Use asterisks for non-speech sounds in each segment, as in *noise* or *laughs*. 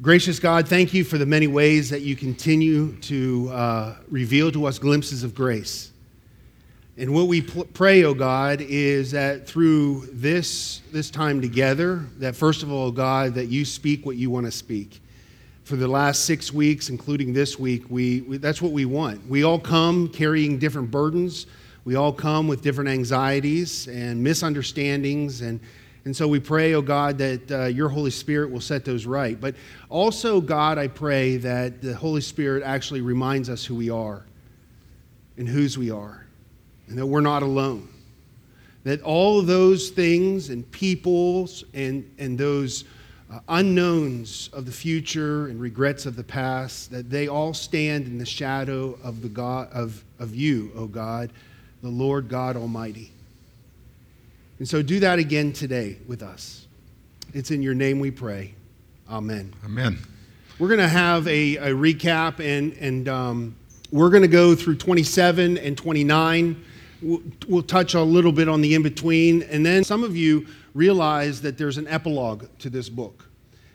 Gracious God, thank you for the many ways that you continue to uh, reveal to us glimpses of grace. And what we pl- pray, O oh God, is that through this, this time together, that first of all, God, that you speak what you want to speak. For the last six weeks, including this week, we, we, that's what we want. We all come carrying different burdens. We all come with different anxieties and misunderstandings and, and so we pray, oh God, that uh, your Holy Spirit will set those right. But also, God, I pray that the Holy Spirit actually reminds us who we are and whose we are, and that we're not alone. That all of those things and peoples and, and those uh, unknowns of the future and regrets of the past, that they all stand in the shadow of, the God, of, of you, O oh God, the Lord God Almighty. And so do that again today with us. It's in your name we pray. Amen. Amen. We're going to have a, a, recap, and, and um, we're going to go through 27 and 29. We'll, we'll touch a little bit on the in between. And then some of you realize that there's an epilogue to this book.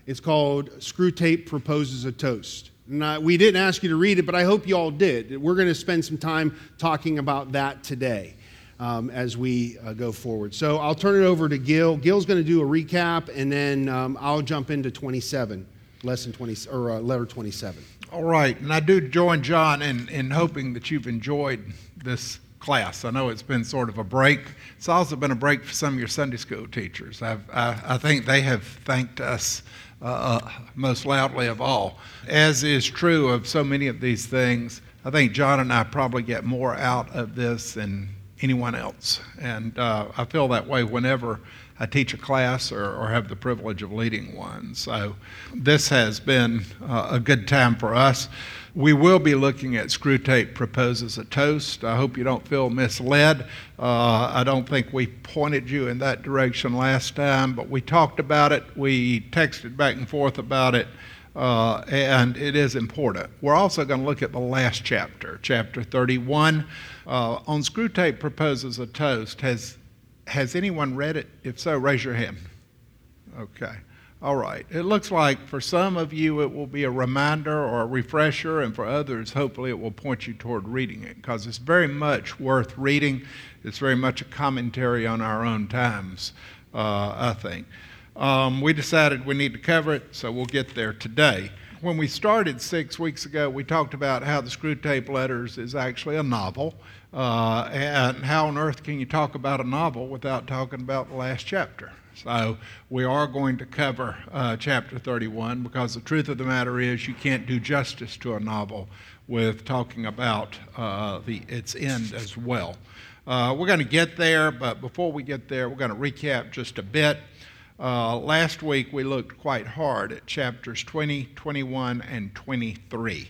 It's called Screwtape Proposes a Toast. I, we didn't ask you to read it, but I hope you all did. We're going to spend some time talking about that today um, as we uh, go forward. So I'll turn it over to Gil. Gil's going to do a recap, and then um, I'll jump into 27, lesson 20, or uh, letter 27. All right, and I do join John in, in hoping that you've enjoyed this class. I know it's been sort of a break. It's also been a break for some of your Sunday school teachers. I, I think they have thanked us uh, uh, most loudly of all. As is true of so many of these things, I think John and I probably get more out of this than anyone else. And uh, I feel that way whenever I teach a class or, or, have the privilege of leading one. So this has been uh, a good time for us. We will be looking at Screwtape Proposes a Toast. I hope you don't feel misled. Uh, I don't think we pointed you in that direction last time, but we talked about it. We texted back and forth about it. Uh, and it is important. We're also going to look at the last chapter, chapter 31. Uh, on Screwtape proposes a toast. Has, has anyone read it? If so, raise your hand. Okay. All right. It looks like for some of you it will be a reminder or a refresher, and for others, hopefully, it will point you toward reading it because it's very much worth reading. It's very much a commentary on our own times, uh, I think. Um, we decided we need to cover it, so we'll get there today when we started six weeks ago, we talked about how the Screwtape Letters is actually a novel. Uh, and how on earth can you talk about a novel without talking about the last chapter? So we are going to cover uh, chapter 31 because the truth of the matter is you can't do justice to a novel with talking about uh, the, its end as well. Uh, we're going to get there, but before we get there, we're going to recap just a bit. Uh, last week we looked quite hard at chapters 20, 21, and 23.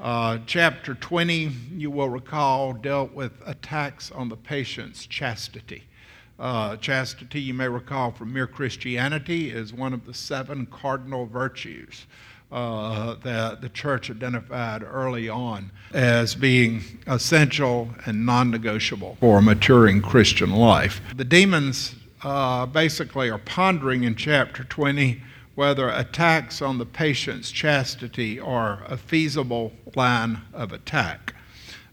Uh, chapter 20, you will recall, dealt with attacks on the patient's chastity. Uh, chastity, you may recall from Mere Christianity, is one of the seven cardinal virtues uh, that the church identified early on as being essential and non negotiable for a maturing Christian life. The demons uh, basically are pondering in chapter 20 whether attacks on the patient's chastity are a feasible line of attack.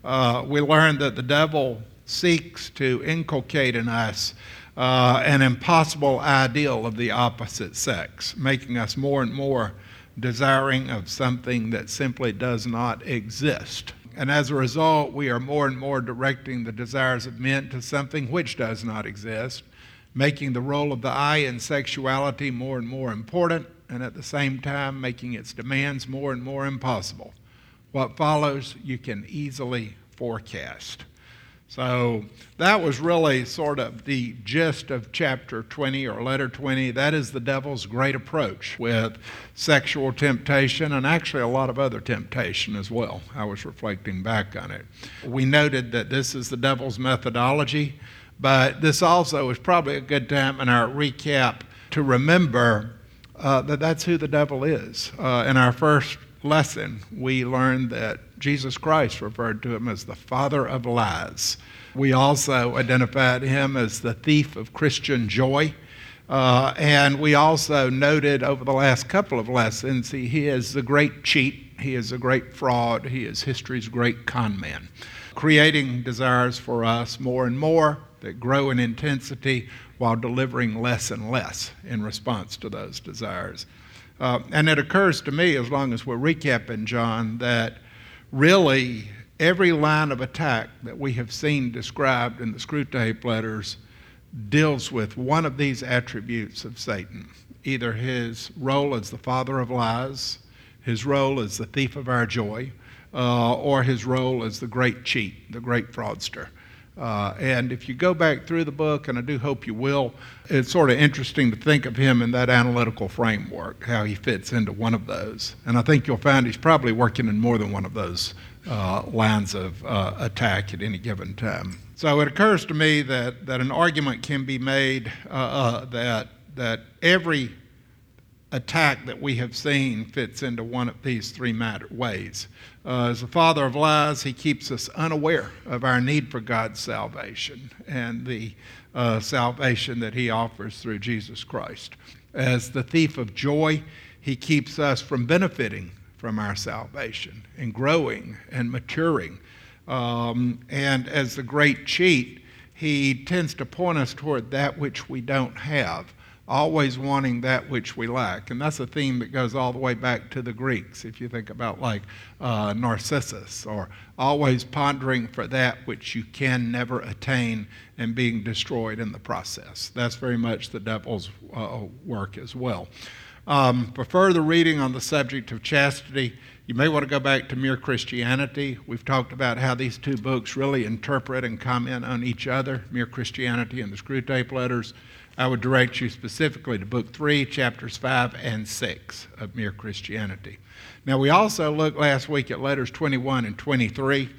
Uh, we learn that the devil seeks to inculcate in us uh, an impossible ideal of the opposite sex, making us more and more desiring of something that simply does not exist. And as a result, we are more and more directing the desires of men to something which does not exist making the role of the eye in sexuality more and more important, and at the same time making its demands more and more impossible. What follows, you can easily forecast. So that was really sort of the gist of chapter 20 or letter 20. That is the devil's great approach with sexual temptation and actually a lot of other temptation as well. I was reflecting back on it. We noted that this is the devil's methodology. But this also is probably a good time in our recap to remember uh, that that's who the devil is. Uh, in our first lesson, we learned that Jesus Christ referred to him as the father of lies. We also identified him as the thief of Christian joy. Uh, and we also noted over the last couple of lessons he, he is the great cheat, he is a great fraud, he is history's great con man, creating desires for us more and more that grow in intensity while delivering less and less in response to those desires. Uh, and it occurs to me, as long as we're recapping John, that really every line of attack that we have seen described in the Screwtape letters deals with one of these attributes of Satan either his role as the father of lies, his role as the thief of our joy, uh, or his role as the great cheat, the great fraudster. Uh, and if you go back through the book, and I do hope you will, it's sort of interesting to think of him in that analytical framework, how he fits into one of those. And I think you'll find he's probably working in more than one of those uh, lines of uh, attack at any given time. So it occurs to me that, that an argument can be made uh, uh, that, that every attack that we have seen fits into one of these three matter ways. Uh, as the father of lies, he keeps us unaware of our need for God's salvation and the uh, salvation that he offers through Jesus Christ. As the thief of joy, he keeps us from benefiting from our salvation and growing and maturing um, and as the great cheat, he tends to point us toward that which we don't have, always wanting that which we lack. And that's a theme that goes all the way back to the Greeks, if you think about like uh, Narcissus, or always pondering for that which you can never attain and being destroyed in the process. That's very much the devil's uh, work as well. Um, for further reading on the subject of chastity, you may want to go back to Mere Christianity. We've talked about how these two books really interpret and comment on each other Mere Christianity and the Screwtape Letters. I would direct you specifically to Book 3, chapters 5 and 6 of Mere Christianity. Now, we also looked last week at letters 21 and 23.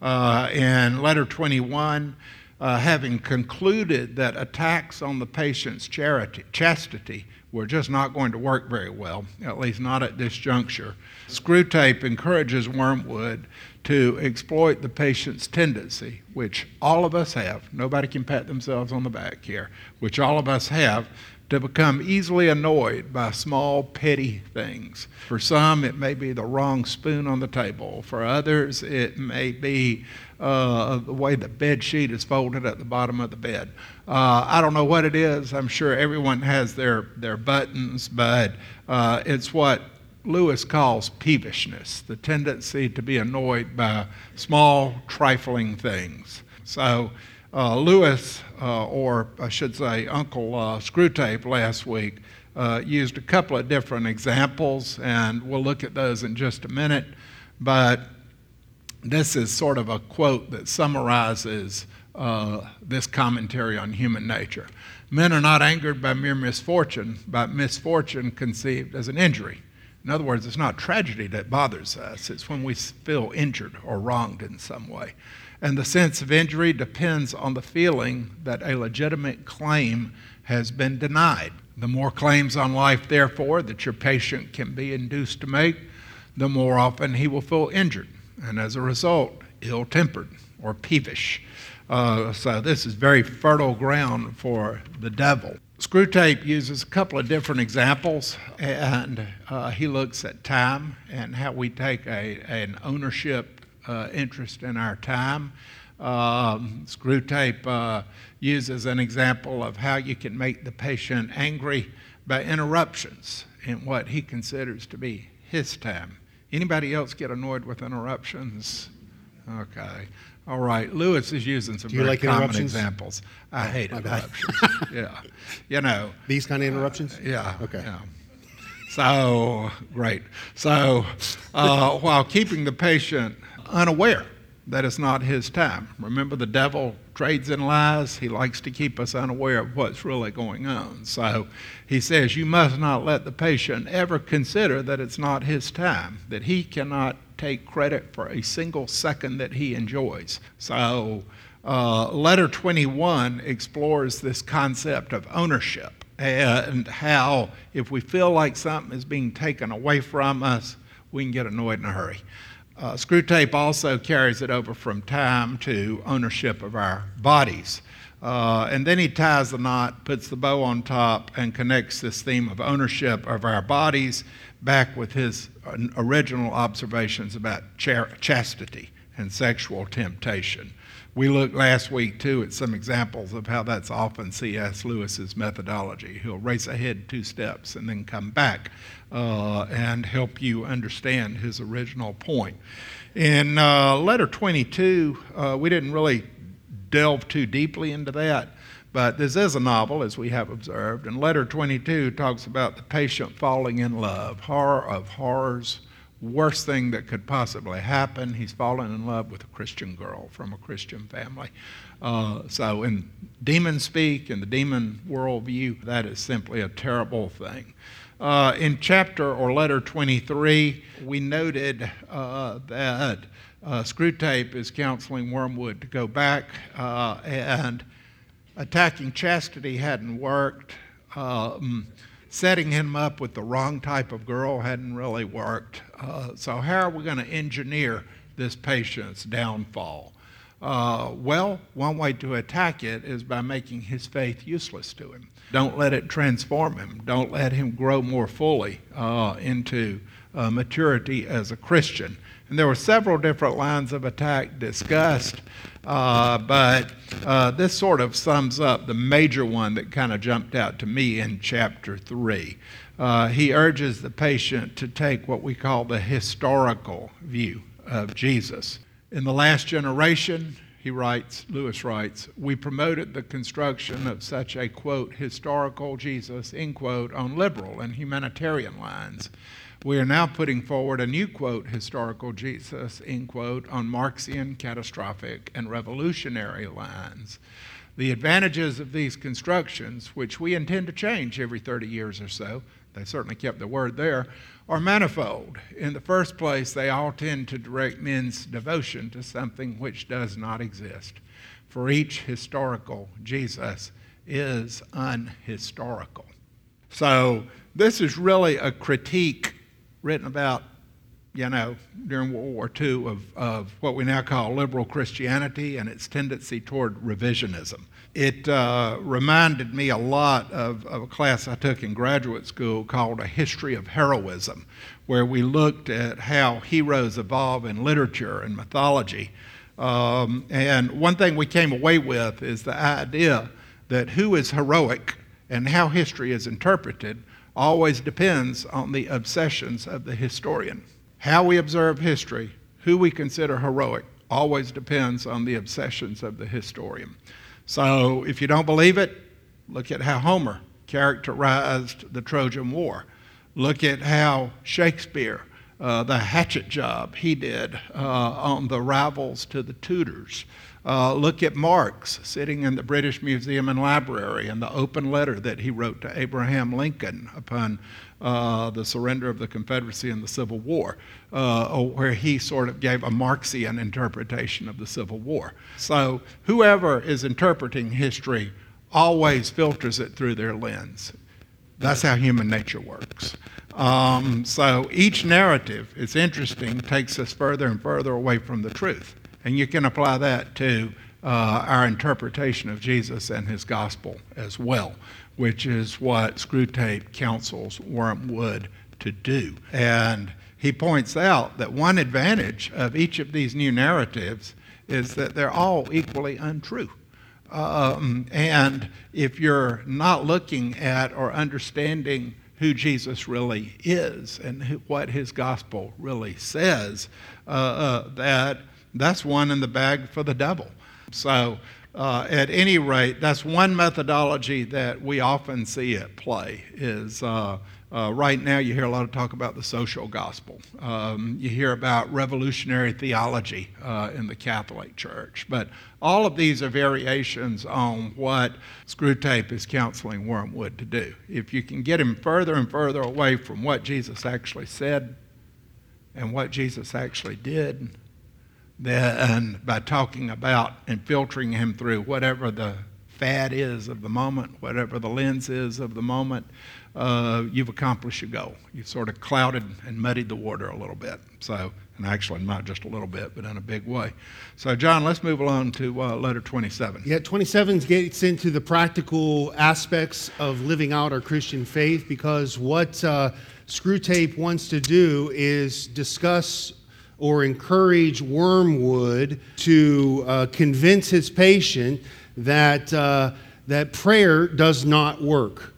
Uh, in letter 21, uh, having concluded that attacks on the patient's charity, chastity were just not going to work very well, at least not at this juncture. Screwtape encourages Wormwood to exploit the patient's tendency, which all of us have. Nobody can pat themselves on the back here, which all of us have to become easily annoyed by small, petty things. For some, it may be the wrong spoon on the table. For others, it may be uh, the way the bed sheet is folded at the bottom of the bed. Uh, I don't know what it is. I'm sure everyone has their, their buttons, but uh, it's what Lewis calls peevishness, the tendency to be annoyed by small, trifling things. So, uh, Lewis, uh, or I should say Uncle uh, Screwtape last week, uh, used a couple of different examples, and we'll look at those in just a minute. But this is sort of a quote that summarizes uh, this commentary on human nature. Men are not angered by mere misfortune, but misfortune conceived as an injury. In other words, it's not tragedy that bothers us, it's when we feel injured or wronged in some way. And the sense of injury depends on the feeling that a legitimate claim has been denied. The more claims on life, therefore, that your patient can be induced to make, the more often he will feel injured, and as a result, ill tempered or peevish. Uh, so, this is very fertile ground for the devil. Screwtape uses a couple of different examples, and uh, he looks at time and how we take a, an ownership uh, interest in our time. Um, Screwtape uh, uses an example of how you can make the patient angry by interruptions in what he considers to be his time. Anybody else get annoyed with interruptions? Okay. All right. Lewis is using some very like common examples. I hate interruptions. *laughs* yeah. You know. These kind of interruptions? Uh, yeah. Okay. Yeah. So, great. So, uh, while keeping the patient unaware that it's not his time. Remember, the devil trades in lies. He likes to keep us unaware of what's really going on. So he says, You must not let the patient ever consider that it's not his time, that he cannot take credit for a single second that he enjoys. So, uh, letter 21 explores this concept of ownership and how, if we feel like something is being taken away from us, we can get annoyed in a hurry. Uh, Screwtape also carries it over from time to ownership of our bodies. Uh, and then he ties the knot, puts the bow on top, and connects this theme of ownership of our bodies back with his original observations about chastity and sexual temptation. We looked last week too at some examples of how that's often C.S. Lewis's methodology. He'll race ahead two steps and then come back uh, and help you understand his original point. In uh, letter 22, uh, we didn't really delve too deeply into that, but this is a novel, as we have observed. And letter 22 talks about the patient falling in love, horror of horrors worst thing that could possibly happen. He's fallen in love with a Christian girl from a Christian family. Uh, so, in demon speak, in the demon worldview, that is simply a terrible thing. Uh, in chapter or letter 23, we noted uh, that uh, Screwtape is counseling Wormwood to go back uh, and attacking chastity hadn't worked. Um, setting him up with the wrong type of girl hadn't really worked. Uh, so, how are we going to engineer this patient's downfall? Uh, well, one way to attack it is by making his faith useless to him. Don't let it transform him. Don't let him grow more fully uh, into uh, maturity as a Christian. And there were several different lines of attack discussed, uh, but uh, this sort of sums up the major one that kind of jumped out to me in chapter 3. Uh, he urges the patient to take what we call the historical view of Jesus. In the last generation, he writes, Lewis writes, we promoted the construction of such a quote, historical Jesus, end quote, on liberal and humanitarian lines. We are now putting forward a new quote, historical Jesus, end quote, on Marxian, catastrophic, and revolutionary lines. The advantages of these constructions, which we intend to change every 30 years or so, they certainly kept the word there, are manifold. In the first place, they all tend to direct men's devotion to something which does not exist. For each historical Jesus is unhistorical. So, this is really a critique written about, you know, during World War II of, of what we now call liberal Christianity and its tendency toward revisionism. It uh, reminded me a lot of, of a class I took in graduate school called A History of Heroism, where we looked at how heroes evolve in literature and mythology. Um, and one thing we came away with is the idea that who is heroic and how history is interpreted always depends on the obsessions of the historian. How we observe history, who we consider heroic, always depends on the obsessions of the historian. So if you don't believe it, look at how Homer characterized the Trojan War. Look at how Shakespeare, uh, the hatchet job he did uh, on the rivals to the Tudors. Uh, look at Marx sitting in the British Museum and Library and the open letter that he wrote to Abraham Lincoln upon uh, the surrender of the Confederacy in the Civil War, uh, where he sort of gave a Marxian interpretation of the Civil War. So, whoever is interpreting history always filters it through their lens. That's how human nature works. Um, so, each narrative, it's interesting, takes us further and further away from the truth. And you can apply that to uh, our interpretation of Jesus and his gospel as well, which is what Screwtape counsels Wormwood to do. And he points out that one advantage of each of these new narratives is that they're all equally untrue. Um, and if you're not looking at or understanding who Jesus really is and who, what his gospel really says, uh, uh, that that's one in the bag for the devil. So, uh, at any rate, that's one methodology that we often see at play. Is uh, uh, right now you hear a lot of talk about the social gospel. Um, you hear about revolutionary theology uh, in the Catholic Church, but all of these are variations on what Screwtape is counseling Wormwood to do. If you can get him further and further away from what Jesus actually said and what Jesus actually did, then by talking about and filtering him through whatever the fad is of the moment, whatever the lens is of the moment, uh, you've accomplished your goal. You've sort of clouded and muddied the water a little bit. So, and actually not just a little bit, but in a big way. So, John, let's move along to uh, letter 27. Yeah, 27 gets into the practical aspects of living out our Christian faith because what uh, Screwtape wants to do is discuss or encourage Wormwood to uh, convince his patient that, uh, that prayer does not work.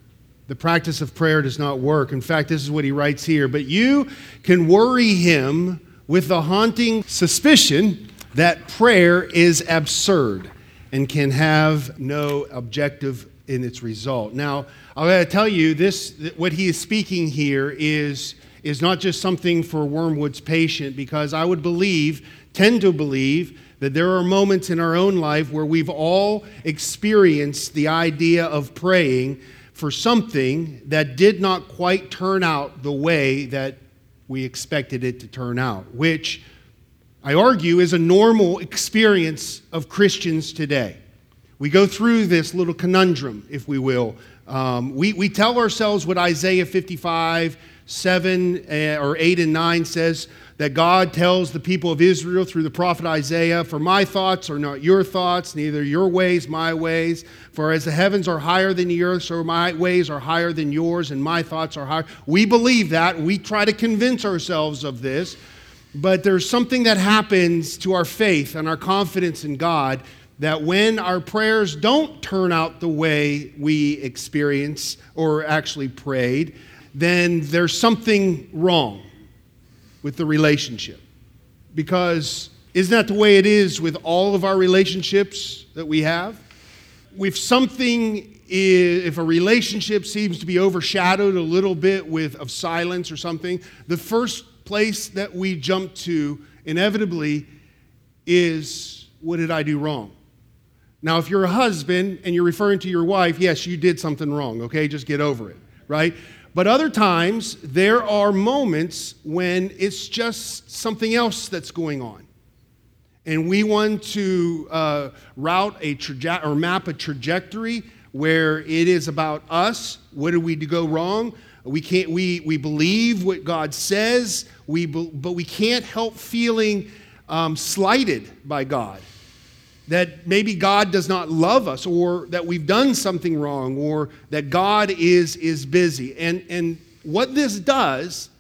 The practice of prayer does not work. In fact, this is what he writes here. But you can worry him with the haunting suspicion that prayer is absurd and can have no objective in its result. Now, I got to tell you, this what he is speaking here is is not just something for Wormwood's patient, because I would believe, tend to believe, that there are moments in our own life where we've all experienced the idea of praying for something that did not quite turn out the way that we expected it to turn out, which I argue is a normal experience of Christians today. We go through this little conundrum, if we will. Um, we, we tell ourselves what Isaiah 55 7 eh, or 8 and 9 says that God tells the people of Israel through the prophet Isaiah, For my thoughts are not your thoughts, neither your ways my ways. For as the heavens are higher than the earth, so my ways are higher than yours, and my thoughts are higher. We believe that. We try to convince ourselves of this. But there's something that happens to our faith and our confidence in God that when our prayers don't turn out the way we experience or actually prayed, then there's something wrong with the relationship. Because isn't that the way it is with all of our relationships that we have? If something is, if a relationship seems to be overshadowed a little bit with of silence or something, the first place that we jump to inevitably is what did I do wrong? Now, if you're a husband and you're referring to your wife, yes, you did something wrong, okay? Just get over it, right? But other times, there are moments when it's just something else that's going on. And we want to uh, route a traje- or map a trajectory where it is about us. What did we go wrong? We can't. We we believe what God says. We be, but we can't help feeling um, slighted by God that maybe God does not love us or that we've done something wrong or that God is, is busy. And, and what this does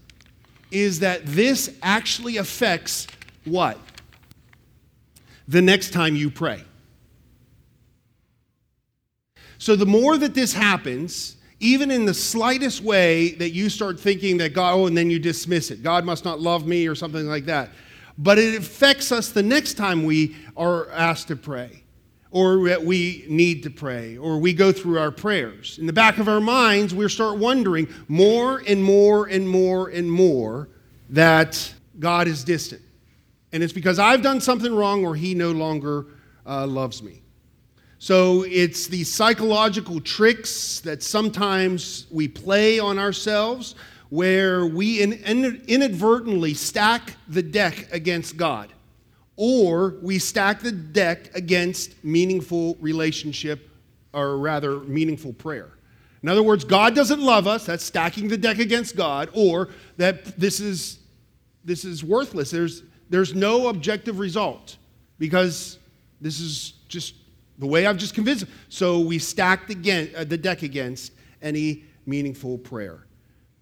is that this actually affects what? The next time you pray. So the more that this happens, even in the slightest way that you start thinking that God, oh, and then you dismiss it, God must not love me or something like that but it affects us the next time we are asked to pray or that we need to pray or we go through our prayers. In the back of our minds, we start wondering more and more and more and more that God is distant. And it's because I've done something wrong or he no longer uh, loves me. So it's these psychological tricks that sometimes we play on ourselves where we inadvertently stack the deck against God, or we stack the deck against meaningful relationship, or rather, meaningful prayer. In other words, God doesn't love us, that's stacking the deck against God, or that this is, this is worthless. There's, there's no objective result because this is just the way I've just convinced. So we stacked again, uh, the deck against any meaningful prayer.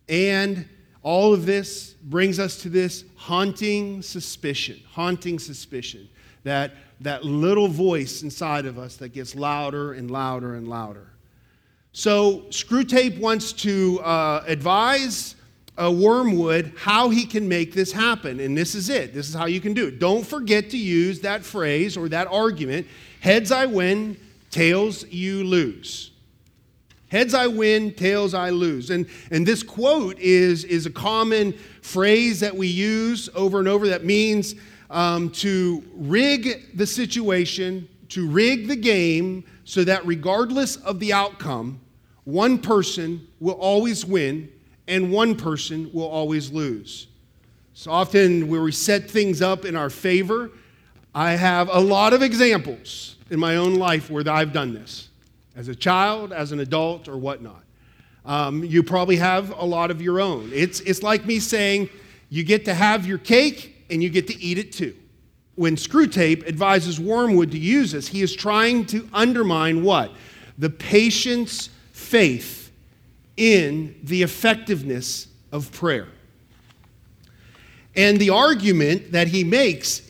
And all of this brings us to this haunting suspicion, haunting suspicion that that little voice inside of us that gets louder and louder and louder. So Screwtape wants to uh, advise uh, Wormwood how he can make this happen, and this is it. This is how you can do it. Don't forget to use that phrase or that argument: "Heads I win, tails you lose." Heads I win, tails I lose. And, and this quote is, is a common phrase that we use over and over that means um, to rig the situation, to rig the game, so that regardless of the outcome, one person will always win and one person will always lose. So often, where we set things up in our favor, I have a lot of examples in my own life where I've done this. As a child, as an adult, or whatnot. Um, you probably have a lot of your own. It's, it's like me saying you get to have your cake and you get to eat it too. When Screwtape advises Wormwood to use this, he is trying to undermine what? The patient's faith in the effectiveness of prayer. And the argument that he makes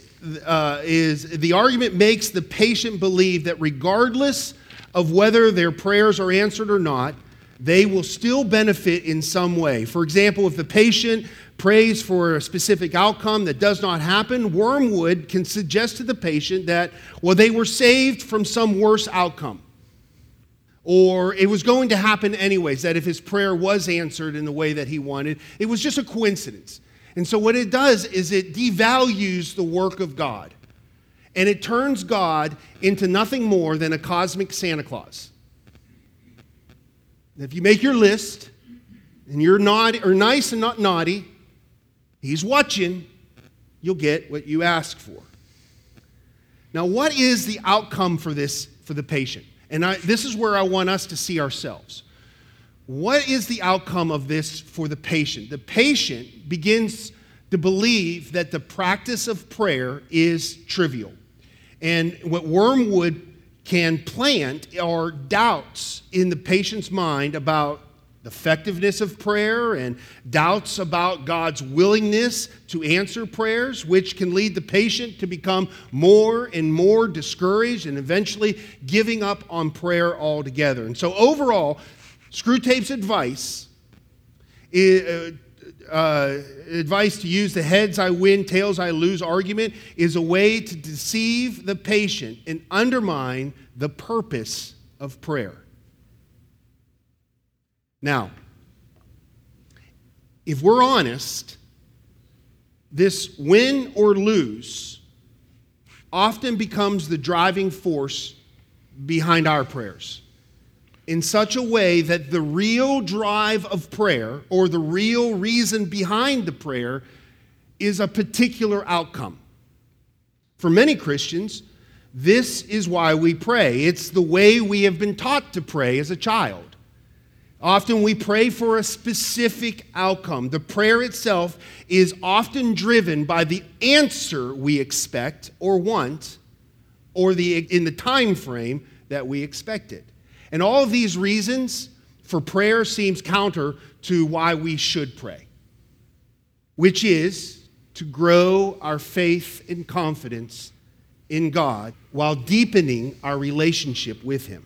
uh, is the argument makes the patient believe that regardless of whether their prayers are answered or not, they will still benefit in some way. For example, if the patient prays for a specific outcome that does not happen, Wormwood can suggest to the patient that, well, they were saved from some worse outcome. Or it was going to happen anyways, that if his prayer was answered in the way that he wanted, it was just a coincidence. And so, what it does is it devalues the work of God. And it turns God into nothing more than a cosmic Santa Claus. If you make your list and you're naughty or nice and not naughty, he's watching, you'll get what you ask for. Now, what is the outcome for this for the patient? And I, this is where I want us to see ourselves. What is the outcome of this for the patient? The patient begins to believe that the practice of prayer is trivial. And what Wormwood can plant are doubts in the patient's mind about the effectiveness of prayer and doubts about God's willingness to answer prayers, which can lead the patient to become more and more discouraged and eventually giving up on prayer altogether. And so, overall, Screwtape's advice, uh, uh, advice to use the heads I win, tails I lose argument is a way to deceive the patient and undermine the purpose of prayer. Now, if we're honest, this win or lose often becomes the driving force behind our prayers in such a way that the real drive of prayer or the real reason behind the prayer is a particular outcome. For many Christians, this is why we pray. It's the way we have been taught to pray as a child. Often we pray for a specific outcome. The prayer itself is often driven by the answer we expect or want or the in the time frame that we expect it. And all of these reasons for prayer seems counter to why we should pray, which is to grow our faith and confidence in God while deepening our relationship with Him.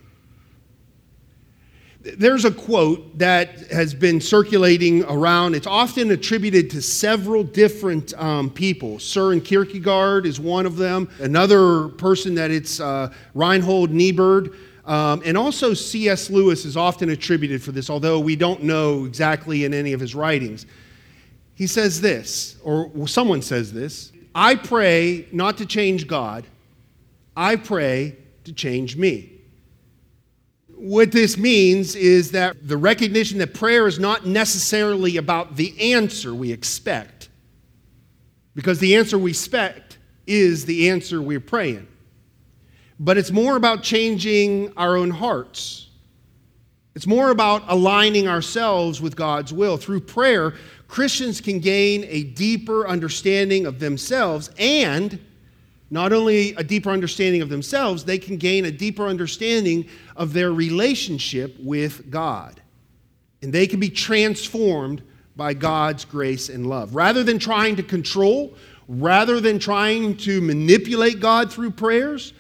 There's a quote that has been circulating around. It's often attributed to several different um, people. Søren Kierkegaard is one of them. Another person that it's uh, Reinhold Niebuhr. Um, and also, C.S. Lewis is often attributed for this, although we don't know exactly in any of his writings. He says this, or someone says this I pray not to change God, I pray to change me. What this means is that the recognition that prayer is not necessarily about the answer we expect, because the answer we expect is the answer we're praying but it's more about changing our own hearts. It's more about aligning ourselves with God's will. Through prayer, Christians can gain a deeper understanding of themselves and not only a deeper understanding of themselves, they can gain a deeper understanding of their relationship with God. And they can be transformed by God's grace and love. Rather than trying to control, rather than trying to manipulate God through prayers,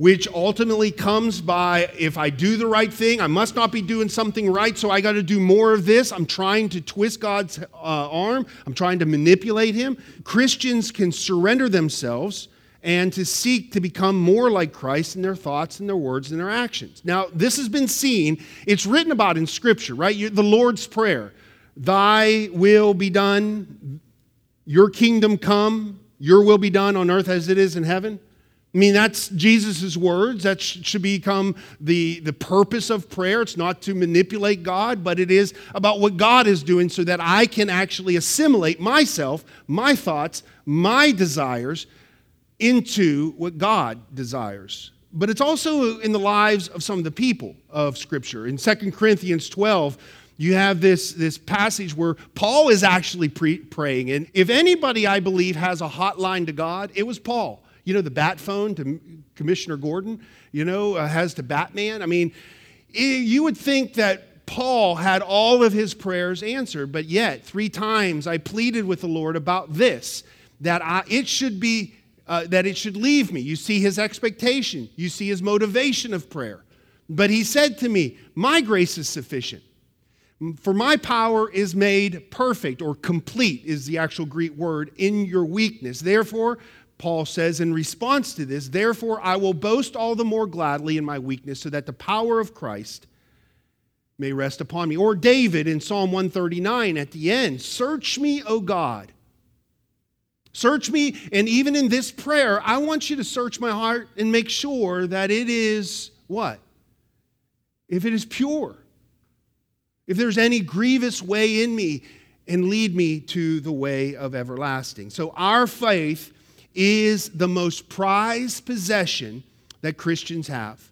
which ultimately comes by if I do the right thing, I must not be doing something right, so I got to do more of this. I'm trying to twist God's uh, arm, I'm trying to manipulate Him. Christians can surrender themselves and to seek to become more like Christ in their thoughts and their words and their actions. Now, this has been seen, it's written about in Scripture, right? The Lord's Prayer Thy will be done, your kingdom come, your will be done on earth as it is in heaven. I mean, that's Jesus' words. That should become the, the purpose of prayer. It's not to manipulate God, but it is about what God is doing so that I can actually assimilate myself, my thoughts, my desires into what God desires but it's also in the lives of some of the people of Scripture. In 2 Corinthians 12, you have this, this passage where Paul is actually pre- praying. And if anybody, I believe, has a hotline to God, it was Paul. You know, the bat phone to Commissioner Gordon, you know, uh, has to Batman. I mean, it, you would think that Paul had all of his prayers answered, but yet, three times I pleaded with the Lord about this that I, it should be uh, that it should leave me. You see his expectation, you see his motivation of prayer. But he said to me, My grace is sufficient. For my power is made perfect or complete, is the actual Greek word, in your weakness. Therefore, Paul says in response to this, therefore I will boast all the more gladly in my weakness, so that the power of Christ may rest upon me. Or David in Psalm 139 at the end, Search me, O God Search me, and even in this prayer, I want you to search my heart and make sure that it is what? If it is pure. If there's any grievous way in me, and lead me to the way of everlasting. So, our faith is the most prized possession that Christians have.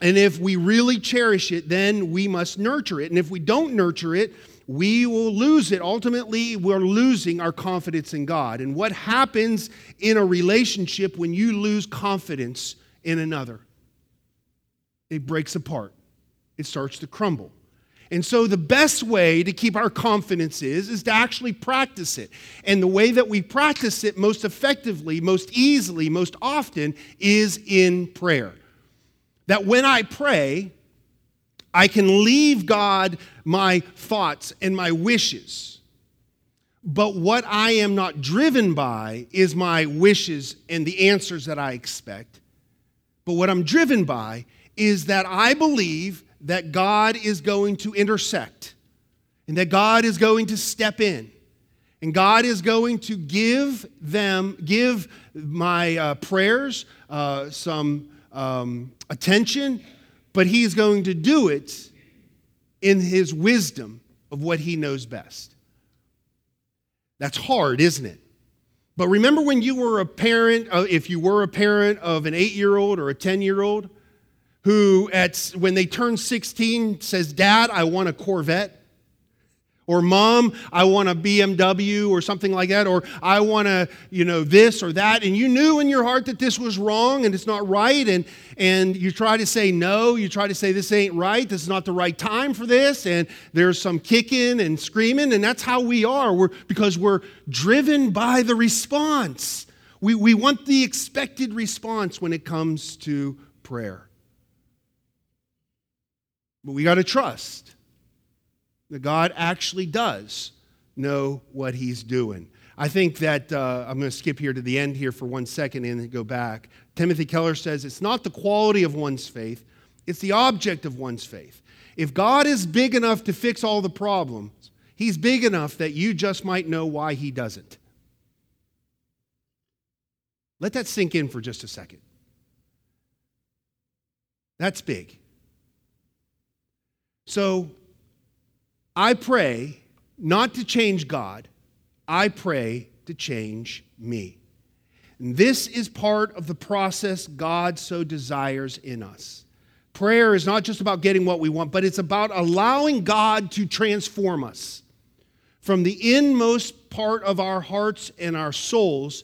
And if we really cherish it, then we must nurture it. And if we don't nurture it, we will lose it. Ultimately, we're losing our confidence in God. And what happens in a relationship when you lose confidence in another? It breaks apart, it starts to crumble. And so, the best way to keep our confidence is, is to actually practice it. And the way that we practice it most effectively, most easily, most often is in prayer. That when I pray, I can leave God my thoughts and my wishes. But what I am not driven by is my wishes and the answers that I expect. But what I'm driven by is that I believe that God is going to intersect and that God is going to step in and God is going to give them, give my uh, prayers uh, some um, attention but he's going to do it in his wisdom of what he knows best. That's hard, isn't it? But remember when you were a parent, uh, if you were a parent of an eight year old or a 10 year old who, at, when they turn 16, says, Dad, I want a Corvette? Or mom, I want a BMW or something like that, or I want to, you know, this or that. And you knew in your heart that this was wrong and it's not right. And, and you try to say no, you try to say this ain't right, this is not the right time for this. And there's some kicking and screaming. And that's how we are. We're, because we're driven by the response. We, we want the expected response when it comes to prayer. But we got to trust that God actually does know what he's doing. I think that uh, I'm going to skip here to the end here for one second and then go back. Timothy Keller says it's not the quality of one's faith, it's the object of one's faith. If God is big enough to fix all the problems, he's big enough that you just might know why he doesn't. Let that sink in for just a second. That's big. So I pray not to change God, I pray to change me. And this is part of the process God so desires in us. Prayer is not just about getting what we want, but it's about allowing God to transform us from the inmost part of our hearts and our souls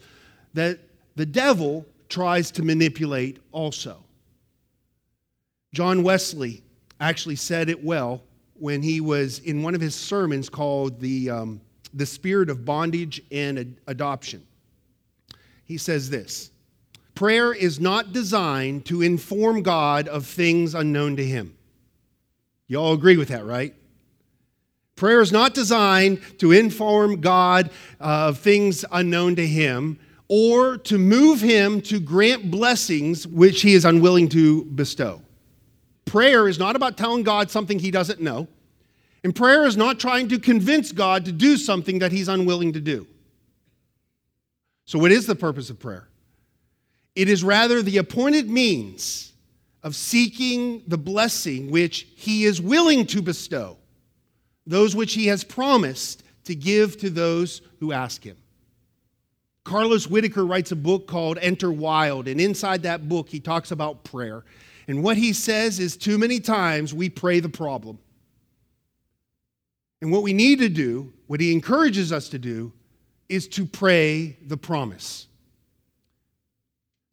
that the devil tries to manipulate also. John Wesley actually said it well when he was in one of his sermons called The, um, the Spirit of Bondage and Ad- Adoption. He says this Prayer is not designed to inform God of things unknown to him. You all agree with that, right? Prayer is not designed to inform God of things unknown to him or to move him to grant blessings which he is unwilling to bestow. Prayer is not about telling God something he doesn't know. And prayer is not trying to convince God to do something that he's unwilling to do. So, what is the purpose of prayer? It is rather the appointed means of seeking the blessing which he is willing to bestow, those which he has promised to give to those who ask him. Carlos Whittaker writes a book called Enter Wild, and inside that book, he talks about prayer. And what he says is too many times we pray the problem. And what we need to do, what he encourages us to do, is to pray the promise.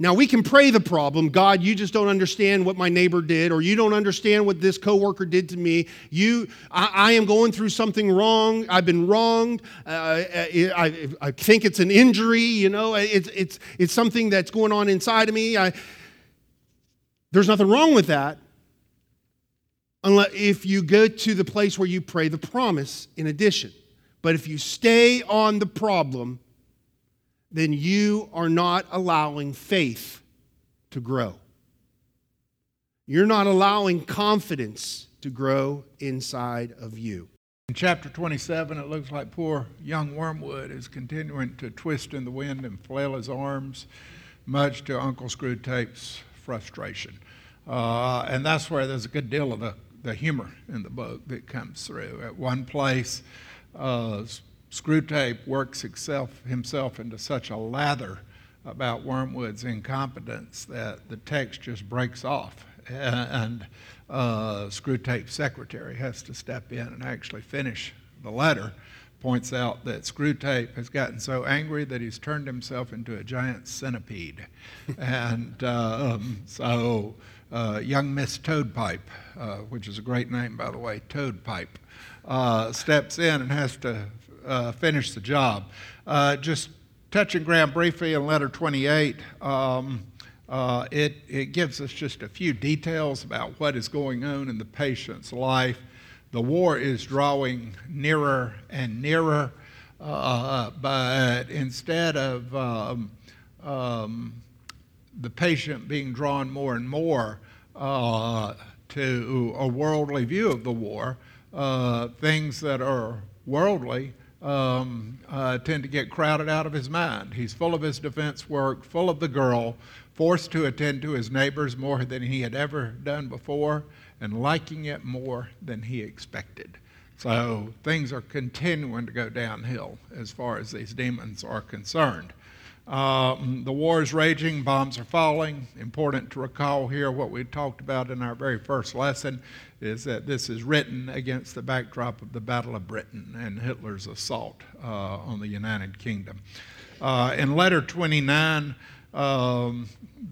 Now we can pray the problem, God, you just don't understand what my neighbor did, or you don't understand what this coworker did to me. You, I, I am going through something wrong. I've been wronged. Uh, I, I, think it's an injury. You know, it's it's it's something that's going on inside of me. I, there's nothing wrong with that, unless if you go to the place where you pray the promise in addition. But if you stay on the problem then you are not allowing faith to grow. You're not allowing confidence to grow inside of you. In chapter 27, it looks like poor young Wormwood is continuing to twist in the wind and flail his arms, much to Uncle Screwtape's frustration. Uh, and that's where there's a good deal of the, the humor in the book that comes through. At one place, uh, Screwtape works himself, himself into such a lather about Wormwood's incompetence that the text just breaks off. And uh, Screwtape's secretary has to step in and actually finish the letter. Points out that Screwtape has gotten so angry that he's turned himself into a giant centipede. *laughs* and uh, um, so, uh, young Miss Toadpipe, uh, which is a great name, by the way, Toadpipe, uh, steps in and has to uh, finish the job. Uh, just touching Graham briefly in letter 28, um, uh, it, it gives us just a few details about what is going on in the patient's life. The war is drawing nearer and nearer, uh, but instead of um, um, the patient being drawn more and more uh, to a worldly view of the war, uh, things that are worldly um, uh, tend to get crowded out of his mind. He's full of his defense work, full of the girl, forced to attend to his neighbors more than he had ever done before, and liking it more than he expected. So things are continuing to go downhill as far as these demons are concerned. Um, the war is raging, bombs are falling. Important to recall here what we talked about in our very first lesson is that this is written against the backdrop of the Battle of Britain and Hitler's assault uh, on the United Kingdom. Uh, in letter 29, um,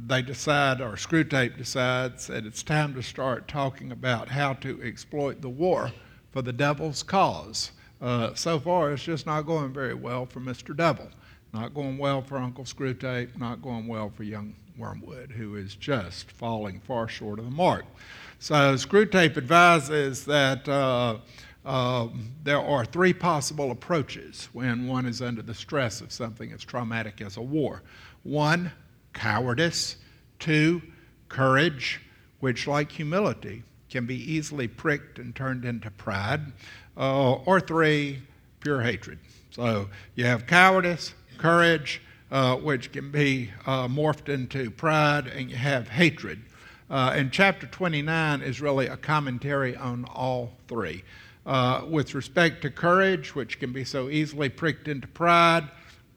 they decide, or Screwtape decides, that it's time to start talking about how to exploit the war for the devil's cause. Uh, so far, it's just not going very well for Mr. Devil. Not going well for Uncle Screwtape, not going well for young Wormwood, who is just falling far short of the mark. So Screwtape advises that uh, uh, there are three possible approaches when one is under the stress of something as traumatic as a war. One, cowardice. Two, courage, which, like humility, can be easily pricked and turned into pride. Uh, or three, pure hatred. So you have cowardice, courage, uh, which can be uh, morphed into pride, and you have hatred. Uh, and chapter 29 is really a commentary on all three. Uh, with respect to courage, which can be so easily pricked into pride,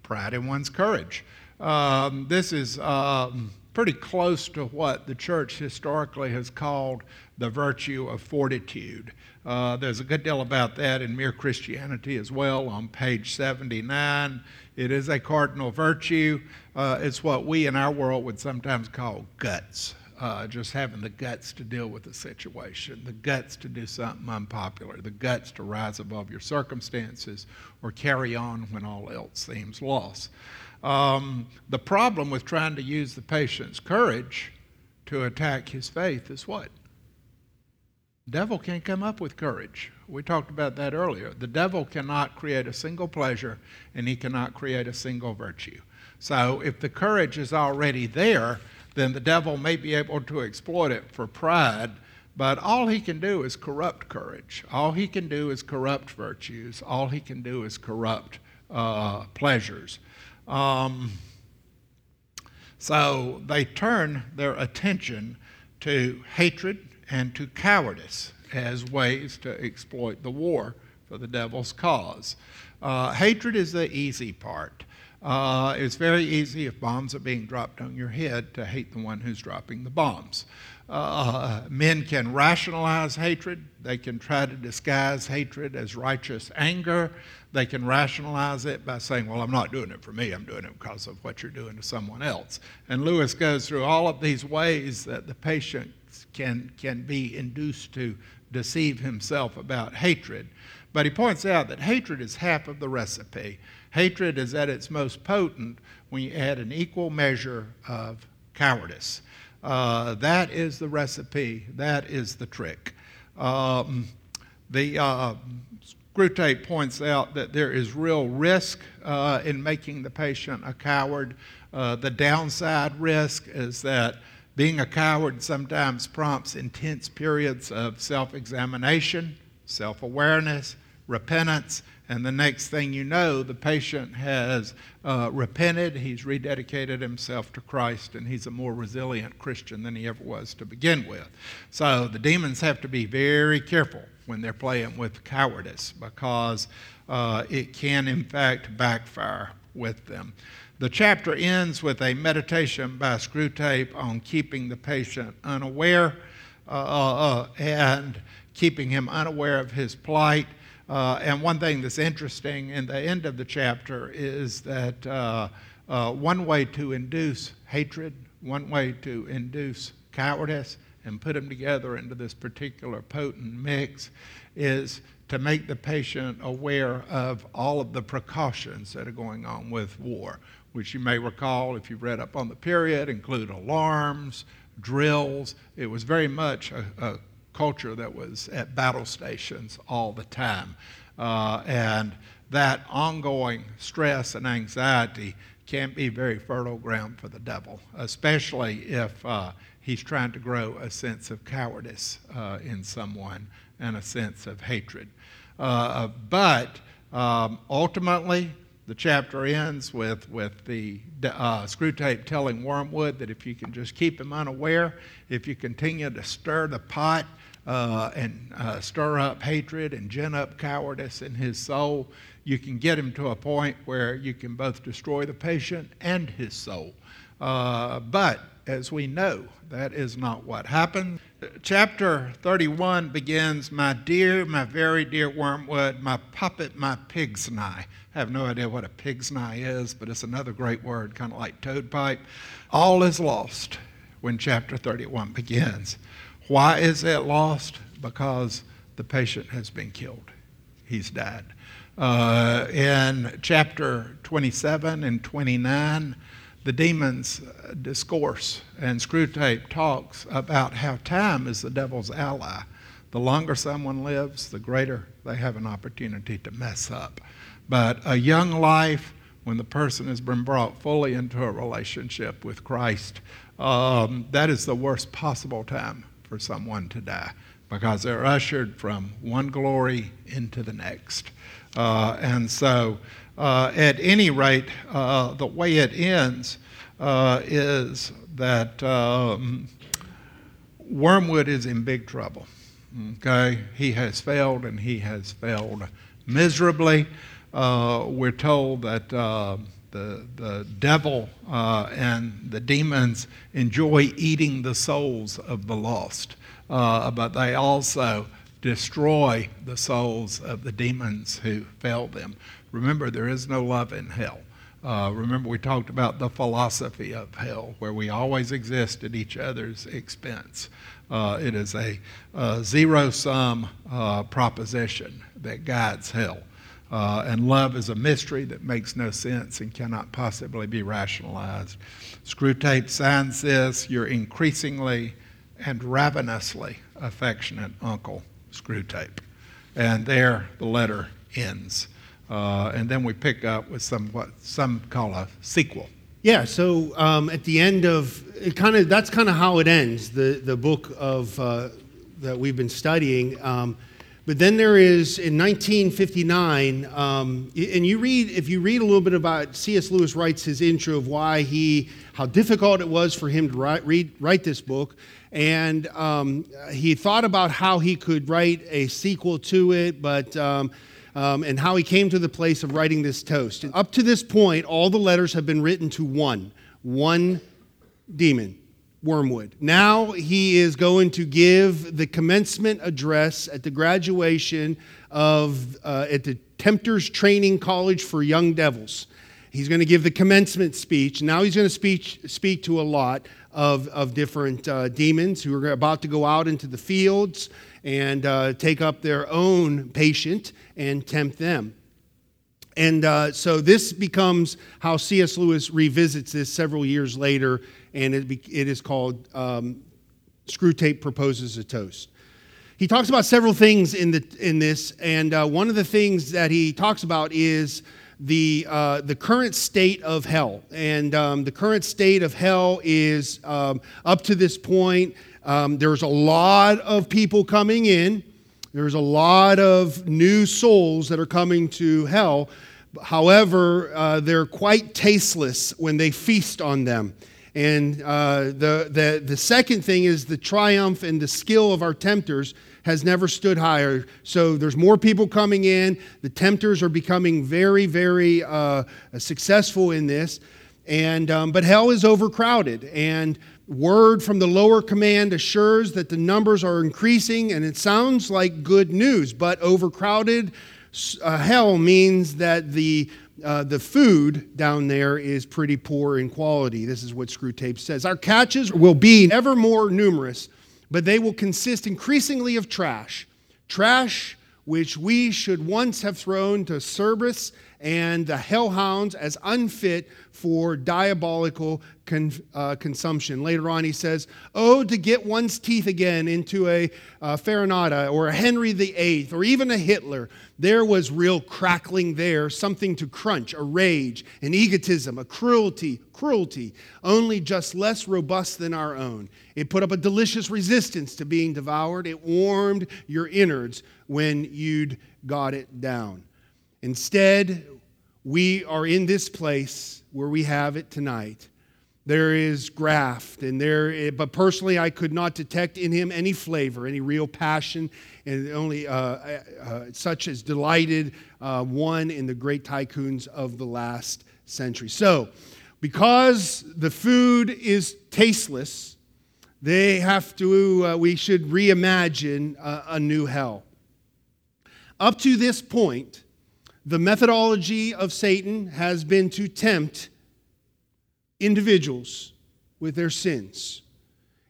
pride in one's courage. Um, this is um, pretty close to what the church historically has called the virtue of fortitude. Uh, there's a good deal about that in Mere Christianity as well on page 79. It is a cardinal virtue. Uh, it's what we in our world would sometimes call guts. Uh, just having the guts to deal with the situation, the guts to do something unpopular, the guts to rise above your circumstances or carry on when all else seems lost. Um, the problem with trying to use the patient's courage to attack his faith is what? devil can't come up with courage. We talked about that earlier. The devil cannot create a single pleasure and he cannot create a single virtue. So if the courage is already there, then the devil may be able to exploit it for pride, but all he can do is corrupt courage. All he can do is corrupt virtues. All he can do is corrupt uh, pleasures. Um, so they turn their attention to hatred and to cowardice as ways to exploit the war for the devil's cause. Uh, hatred is the easy part. Uh, it's very easy if bombs are being dropped on your head to hate the one who's dropping the bombs. Uh, men can rationalize hatred. They can try to disguise hatred as righteous anger. They can rationalize it by saying, Well, I'm not doing it for me, I'm doing it because of what you're doing to someone else. And Lewis goes through all of these ways that the patient can, can be induced to deceive himself about hatred. But he points out that hatred is half of the recipe. Hatred is at its most potent when you add an equal measure of cowardice. Uh, that is the recipe. That is the trick. Um, the uh, Screwtape points out that there is real risk uh, in making the patient a coward. Uh, the downside risk is that being a coward sometimes prompts intense periods of self examination, self awareness, repentance, and the next thing you know, the patient has uh, repented, he's rededicated himself to Christ, and he's a more resilient Christian than he ever was to begin with. So the demons have to be very careful when they're playing with cowardice because uh, it can, in fact, backfire with them. The chapter ends with a meditation by Screwtape on keeping the patient unaware uh, uh, uh and keeping him unaware of his plight uh, and one thing that's interesting in the end of the chapter is that one way to induce hatred, one way to induce cowardice, and put them together into this particular potent mix is to make the patient aware of all of the precautions that are going on with war, which you may recall if you've read up on the period, include alarms, drills. It was very much a, a culture that was at battle stations all the time. Uh, and that ongoing stress and anxiety can be very fertile ground for the devil, especially if uh, he's trying to grow a sense of cowardice uh, in someone and a sense of hatred. Uh, but um, ultimately, the chapter ends with, with the uh, Screwtape telling Wormwood that if you can just keep him unaware, if you continue to stir the pot, uh, and uh, stir up hatred and gin up cowardice in his soul, you can get him to a point where you can both destroy the patient and his soul. Uh, but as we know, that is not what happened. Chapter 31 begins My dear, my very dear Wormwood, my puppet, my pig's eye. I have no idea what a pig's eye is, but it's another great word, kind of like Toadpipe. All is lost when chapter 31 begins. Why is it lost? Because the patient has been killed. He's died. Uh, in chapter 27 and 29, the demons discourse, and Screwtape talks about how time is the devil's ally. The longer someone lives, the greater they have an opportunity to mess up. But a young life, when the person has been brought fully into a relationship with Christ, um, that is the worst possible time for someone to die because they're ushered from one glory into the next. Uh, and so, uh, at any rate, uh, the way it ends uh, is that um, Wormwood is in big trouble. Okay? He has failed and he has failed miserably. Uh, we're told that uh, the, the devil uh, and the demons enjoy eating the souls of the lost, uh, but they also destroy the souls of the demons who failed them. Remember, there is no love in hell. Uh, remember, we talked about the philosophy of hell, where we always exist at each other's expense. Uh, it is a, a zero sum uh, proposition that guides hell. Uh, and love is a mystery that makes no sense and cannot possibly be rationalized. Screwtape signs this Your increasingly and ravenously affectionate uncle, Screwtape. And there the letter ends. Uh, and then we pick up with some what some call a sequel. Yeah, so um, at the end of it, kind of that's kind of how it ends. The the book of uh, that we've been studying. Um, but then there is in 1959, um, and you read if you read a little bit about C.S. Lewis writes his intro of why he how difficult it was for him to write read, write this book, and um, he thought about how he could write a sequel to it, but um, and how he came to the place of writing this toast. And up to this point, all the letters have been written to one, one demon, Wormwood. Now he is going to give the commencement address at the graduation of uh, at the Tempters Training College for Young Devils. He's going to give the commencement speech. Now he's going to speak, speak to a lot of, of different uh, demons who are about to go out into the fields and uh, take up their own patient and tempt them. And uh, so this becomes how C.S. Lewis revisits this several years later, and it, be, it is called um, Screwtape Proposes a Toast. He talks about several things in, the, in this, and uh, one of the things that he talks about is the, uh, the current state of hell. And um, the current state of hell is um, up to this point, um, there's a lot of people coming in, there's a lot of new souls that are coming to hell. However, uh, they're quite tasteless when they feast on them. And uh, the, the, the second thing is the triumph and the skill of our tempters has never stood higher. So there's more people coming in. The tempters are becoming very, very uh, successful in this. And, um, but hell is overcrowded. And word from the lower command assures that the numbers are increasing, and it sounds like good news. But overcrowded uh, hell means that the uh, the food down there is pretty poor in quality. This is what Screwtape says. Our catches will be ever more numerous, but they will consist increasingly of trash. Trash which we should once have thrown to Cerberus and the hellhounds as unfit for diabolical con, uh, consumption. Later on, he says, Oh, to get one's teeth again into a uh, Farinata or a Henry VIII or even a Hitler. There was real crackling there, something to crunch, a rage, an egotism, a cruelty, cruelty, only just less robust than our own. It put up a delicious resistance to being devoured. It warmed your innards when you'd got it down. Instead, we are in this place where we have it tonight. There is graft, and there. But personally, I could not detect in him any flavor, any real passion, and only uh, uh, uh, such as delighted uh, one in the great tycoons of the last century. So, because the food is tasteless, they have to. Uh, we should reimagine a new hell. Up to this point, the methodology of Satan has been to tempt individuals with their sins.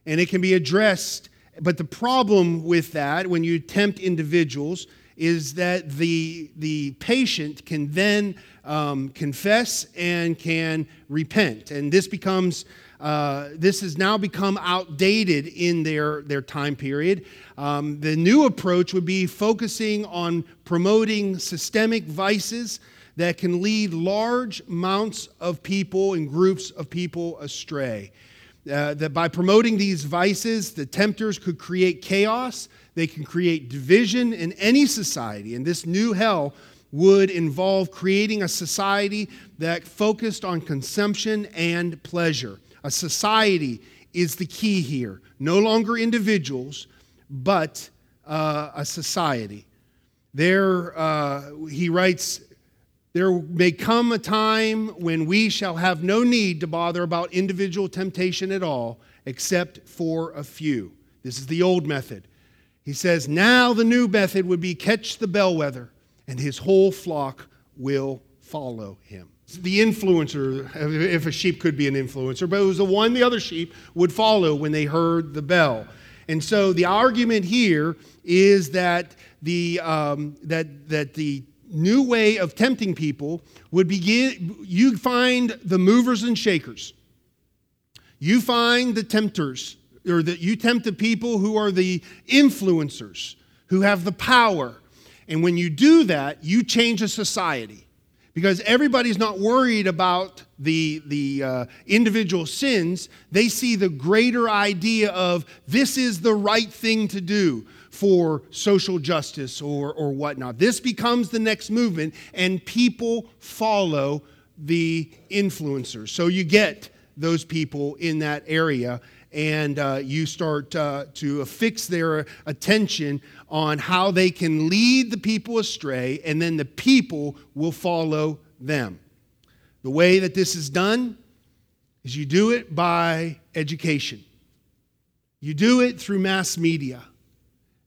And it can be addressed, but the problem with that, when you tempt individuals, is that the, the patient can then um, confess and can repent. And this becomes uh, this has now become outdated in their, their time period. Um, the new approach would be focusing on promoting systemic vices that can lead large amounts of people and groups of people astray. Uh, that by promoting these vices, the tempters could create chaos, they can create division in any society. And this new hell would involve creating a society that focused on consumption and pleasure. A society is the key here. No longer individuals, but uh, a society. There, uh, he writes, there may come a time when we shall have no need to bother about individual temptation at all, except for a few. This is the old method. He says, now the new method would be catch the bellwether, and his whole flock will follow him the influencer, if a sheep could be an influencer, but it was the one the other sheep would follow when they heard the bell. And so the argument here is that the, um, that, that the new way of tempting people would begin, you find the movers and shakers. You find the tempters, or that you tempt the people who are the influencers, who have the power. And when you do that, you change a society because everybody's not worried about the, the uh, individual sins. They see the greater idea of this is the right thing to do for social justice or, or whatnot. This becomes the next movement, and people follow the influencers. So you get those people in that area. and uh, you start uh, to fix their attention on how they can lead the people astray, and then the people will follow them. The way that this is done is you do it by education, you do it through mass media.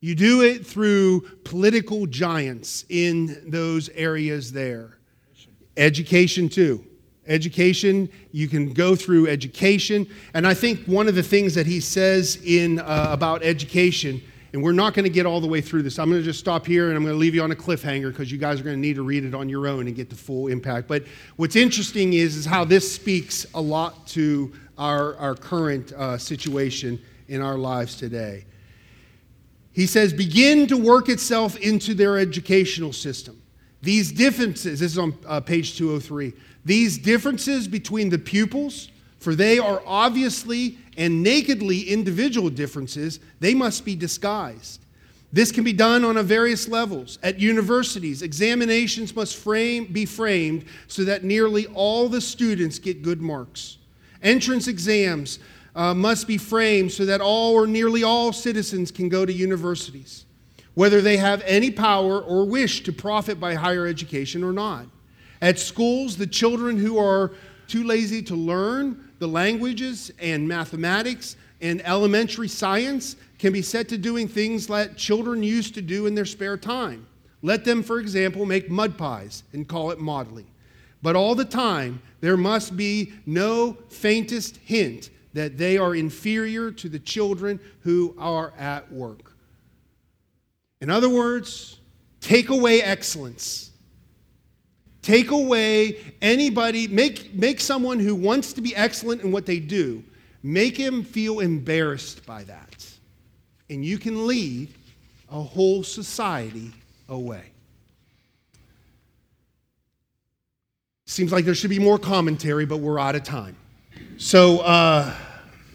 You do it through political giants in those areas there. Education, too. Education, you can go through education. And I think one of the things that he says in uh, about education, and we're not going to get all the way through this. I'm going to just stop here and I'm going to leave you on a cliffhanger because you guys are going to need to read it on your own and get the full impact. But what's interesting is, is how this speaks a lot to our, our current uh, situation in our lives today. He says, begin to work itself into their educational system. These differences, this is on uh, page 203, these differences between the pupils, for they are obviously and nakedly individual differences, they must be disguised. This can be done on a various levels. At universities, examinations must frame, be framed so that nearly all the students get good marks. Entrance exams uh, must be framed so that all or nearly all citizens can go to universities, whether they have any power or wish to profit by higher education or not. At schools, the children who are too lazy to learn the languages and mathematics and elementary science can be set to doing things that children used to do in their spare time. Let them, for example, make mud pies and call it modeling. But all the time, there must be no faintest hint that they are inferior to the children who are at work. In other words, take away excellence. Take away anybody, make, make someone who wants to be excellent in what they do, make him feel embarrassed by that. And you can lead a whole society away. Seems like there should be more commentary, but we're out of time. So, uh,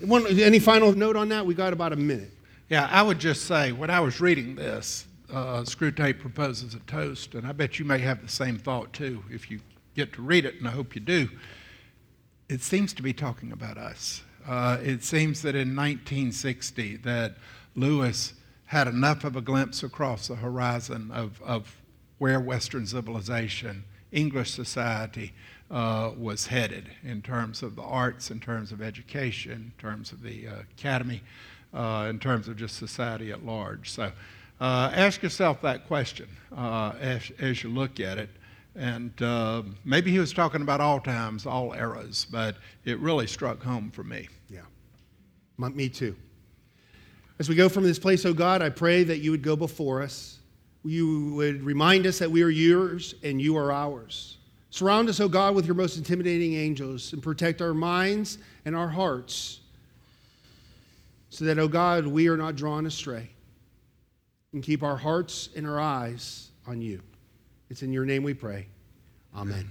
one, any final note on that? We got about a minute. Yeah, I would just say when I was reading this, uh, Screwtape proposes a toast, and I bet you may have the same thought too if you get to read it, and I hope you do. It seems to be talking about us. Uh, it seems that in 1960 that Lewis had enough of a glimpse across the horizon of, of where Western civilization, English society, uh, was headed in terms of the arts, in terms of education, in terms of the uh, academy, uh, in terms of just society at large. So uh, ask yourself that question uh, as, as, you look at it. And uh, maybe he was talking about all times, all eras, but it really struck home for me. Yeah, me too. As we go from this place, oh God, I pray that you would go before us. You would remind us that we are yours and you are ours. Surround us, O God, with your most intimidating angels and protect our minds and our hearts so that, O God, we are not drawn astray. And keep our hearts and our eyes on you. It's in your name we pray. Amen.